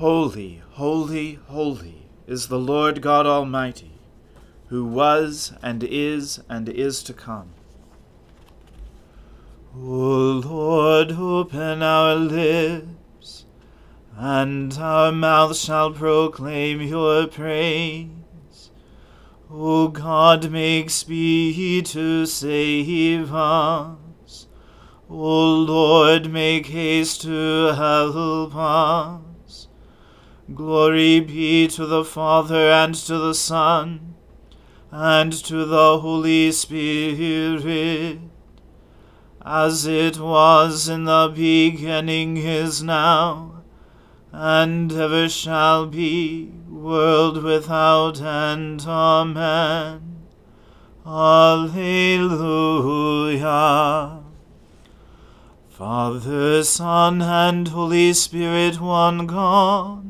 Holy, holy, holy is the Lord God Almighty, who was and is and is to come. O Lord, open our lips, and our mouth shall proclaim your praise. O God, make speed to save us. O Lord, make haste to help us. Glory be to the Father and to the Son and to the Holy Spirit as it was in the beginning is now, and ever shall be, world without end. Amen. Alleluia. Father, Son, and Holy Spirit, one God,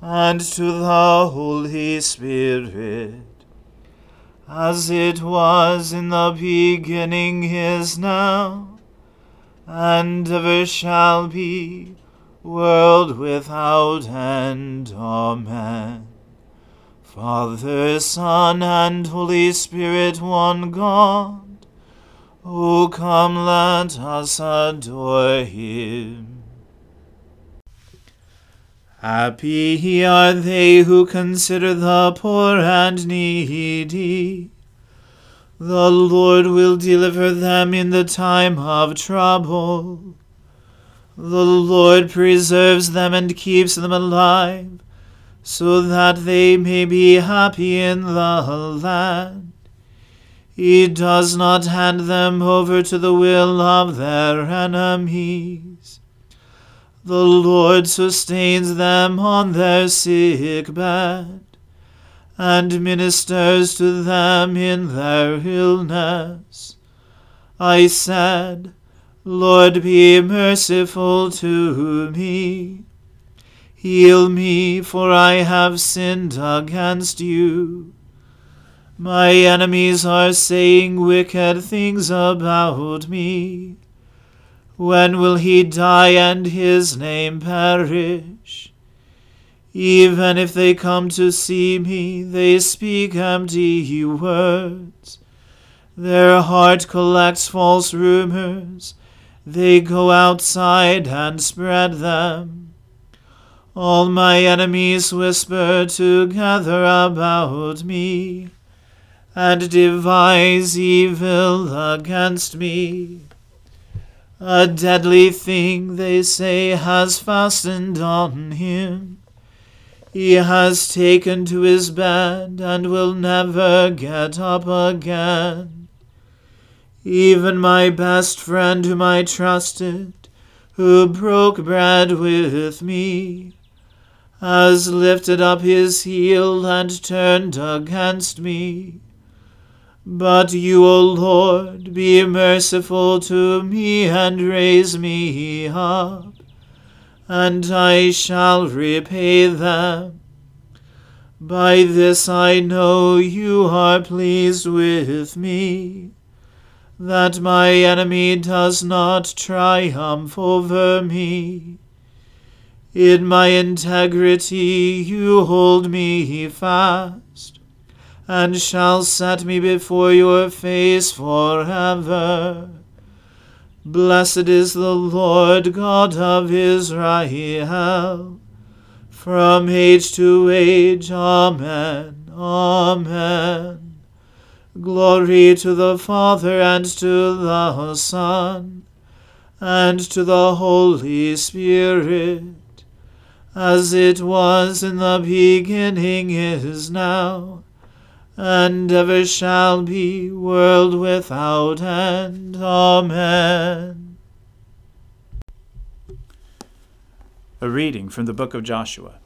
and to the Holy Spirit, as it was in the beginning is now, and ever shall be, world without end. Amen. Father, Son, and Holy Spirit, one God, O come, let us adore him. Happy are they who consider the poor and needy. The Lord will deliver them in the time of trouble. The Lord preserves them and keeps them alive, so that they may be happy in the land. He does not hand them over to the will of their enemies. The Lord sustains them on their sick bed, and ministers to them in their illness. I said, Lord, be merciful to me. Heal me, for I have sinned against you. My enemies are saying wicked things about me. When will he die and his name perish? Even if they come to see me, they speak empty words. Their heart collects false rumors. They go outside and spread them. All my enemies whisper together about me and devise evil against me. A deadly thing, they say, has fastened on him. He has taken to his bed and will never get up again. Even my best friend, whom I trusted, who broke bread with me, has lifted up his heel and turned against me. But you, O Lord, be merciful to me and raise me up, and I shall repay them. By this I know you are pleased with me, that my enemy does not triumph over me. In my integrity you hold me fast, and shall set me before your face forever. Blessed is the Lord God of Israel from age to age. Amen. Amen. Glory to the Father and to the Son and to the Holy Spirit, as it was in the beginning, is now, and ever shall be, world without end. Amen. A reading from the book of Joshua.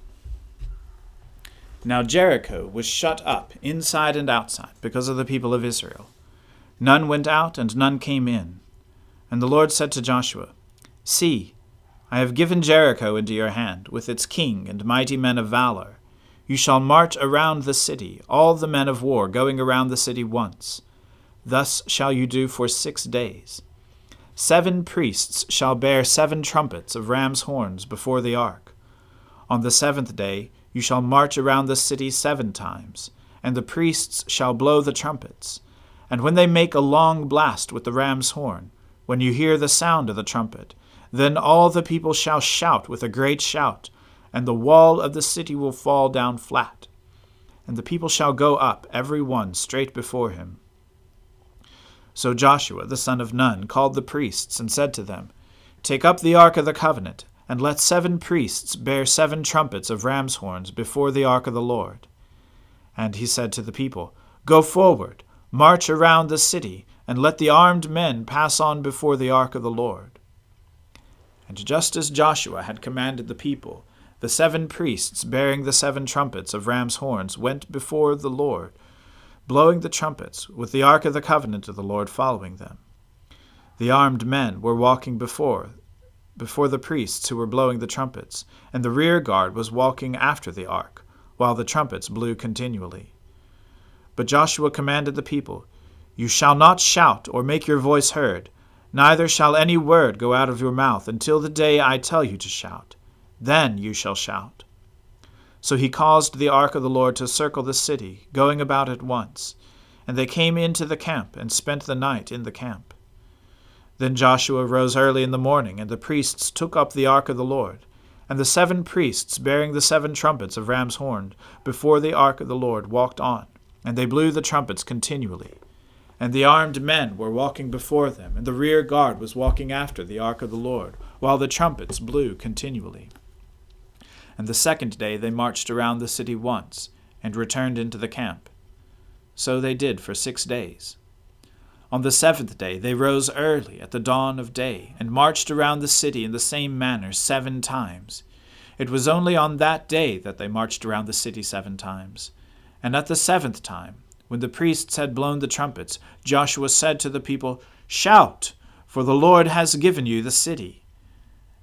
Now Jericho was shut up inside and outside because of the people of Israel. None went out and none came in. And the Lord said to Joshua, See, I have given Jericho into your hand, with its king and mighty men of valor. You shall march around the city, all the men of war going around the city once. Thus shall you do for six days. Seven priests shall bear seven trumpets of ram's horns before the ark. On the seventh day you shall march around the city seven times, and the priests shall blow the trumpets. And when they make a long blast with the ram's horn, when you hear the sound of the trumpet, then all the people shall shout with a great shout, and the wall of the city will fall down flat. And the people shall go up, every one straight before him. So Joshua the son of Nun called the priests, and said to them, Take up the ark of the covenant, and let seven priests bear seven trumpets of ram's horns before the ark of the Lord. And he said to the people, Go forward, march around the city, and let the armed men pass on before the ark of the Lord. And just as Joshua had commanded the people, the seven priests bearing the seven trumpets of ram's horns went before the Lord blowing the trumpets, with the ark of the covenant of the Lord following them. The armed men were walking before, before the priests who were blowing the trumpets, and the rear guard was walking after the ark, while the trumpets blew continually. But Joshua commanded the people, You shall not shout or make your voice heard, neither shall any word go out of your mouth until the day I tell you to shout. Then you shall shout. So he caused the ark of the Lord to circle the city, going about at once. And they came into the camp, and spent the night in the camp. Then Joshua rose early in the morning, and the priests took up the ark of the Lord. And the seven priests, bearing the seven trumpets of ram's horn, before the ark of the Lord, walked on, and they blew the trumpets continually. And the armed men were walking before them, and the rear guard was walking after the ark of the Lord, while the trumpets blew continually. And the second day they marched around the city once, and returned into the camp. So they did for six days. On the seventh day they rose early at the dawn of day, and marched around the city in the same manner seven times. It was only on that day that they marched around the city seven times. And at the seventh time, when the priests had blown the trumpets, Joshua said to the people, Shout, for the Lord has given you the city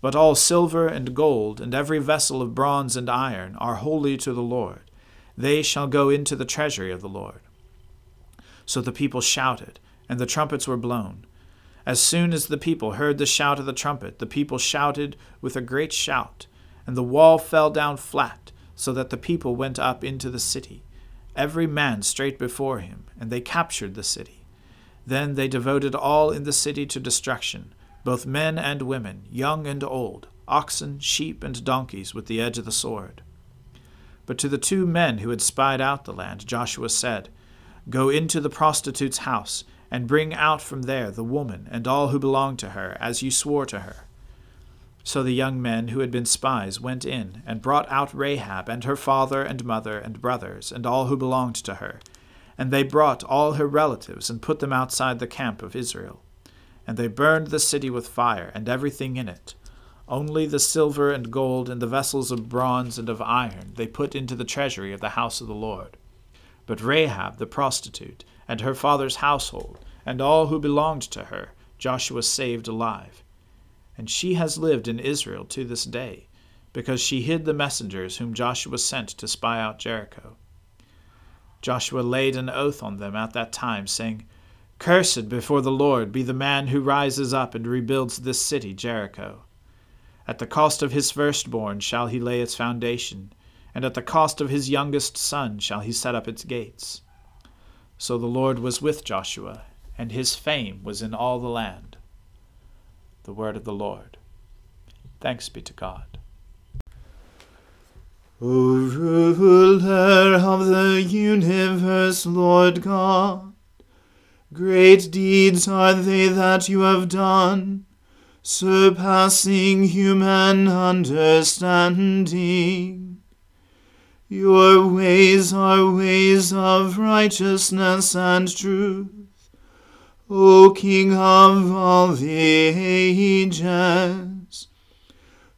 But all silver and gold, and every vessel of bronze and iron, are holy to the Lord. They shall go into the treasury of the Lord. So the people shouted, and the trumpets were blown. As soon as the people heard the shout of the trumpet, the people shouted with a great shout, and the wall fell down flat, so that the people went up into the city, every man straight before him, and they captured the city. Then they devoted all in the city to destruction both men and women, young and old, oxen, sheep, and donkeys, with the edge of the sword. But to the two men who had spied out the land, Joshua said, Go into the prostitute's house, and bring out from there the woman and all who belong to her, as you swore to her. So the young men who had been spies went in, and brought out Rahab and her father and mother and brothers, and all who belonged to her, And they brought all her relatives and put them outside the camp of Israel. And they burned the city with fire and everything in it. Only the silver and gold and the vessels of bronze and of iron they put into the treasury of the house of the Lord. But Rahab the prostitute and her father's household and all who belonged to her Joshua saved alive. And she has lived in Israel to this day, because she hid the messengers whom Joshua sent to spy out Jericho. Joshua laid an oath on them at that time, saying, Cursed before the Lord be the man who rises up and rebuilds this city, Jericho. At the cost of his firstborn shall he lay its foundation, and at the cost of his youngest son shall he set up its gates. So the Lord was with Joshua, and his fame was in all the land. The word of the Lord. Thanks be to God. O ruler of the universe, Lord God, great deeds are they that you have done, surpassing human understanding. Your ways are ways of righteousness and truth. O King of all the ages.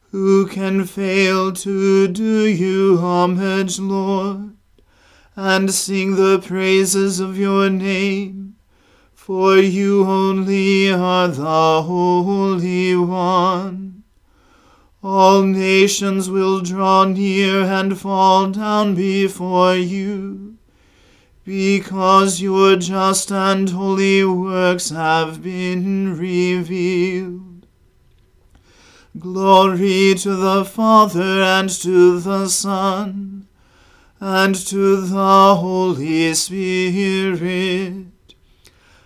Who can fail to do you homage, Lord, and sing the praises of your name? For you only are the Holy One. All nations will draw near and fall down before you, because your just and holy works have been revealed. Glory to the Father and to the Son and to the Holy Spirit,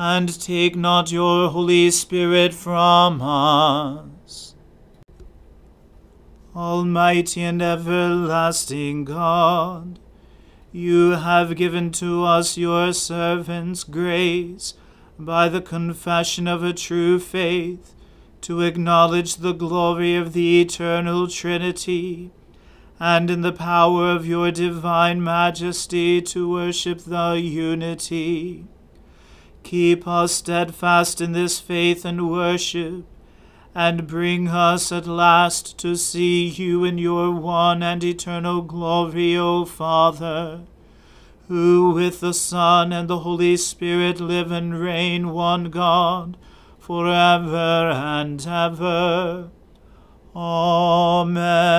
and take not your Holy Spirit from us. Almighty and everlasting God, you have given to us, your servants, grace by the confession of a true faith to acknowledge the glory of the eternal Trinity, and in the power of your divine majesty to worship the unity. Keep us steadfast in this faith and worship and bring us at last to see you in your one and eternal glory, O Father, who with the Son and the Holy Spirit live and reign one God, for ever and ever. Amen.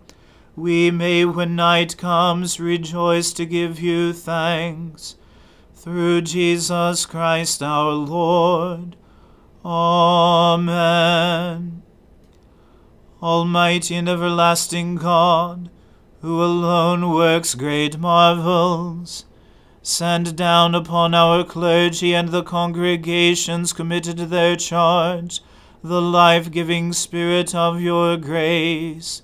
we may, when night comes, rejoice to give you thanks through Jesus Christ our Lord. Amen. Almighty and everlasting God, who alone works great marvels, send down upon our clergy and the congregations committed to their charge the life giving Spirit of your grace.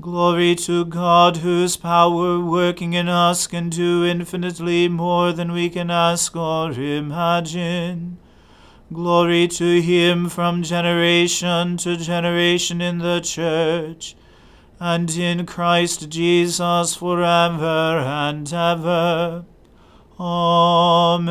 Glory to God, whose power working in us can do infinitely more than we can ask or imagine. Glory to him from generation to generation in the church, and in Christ Jesus forever and ever. Amen.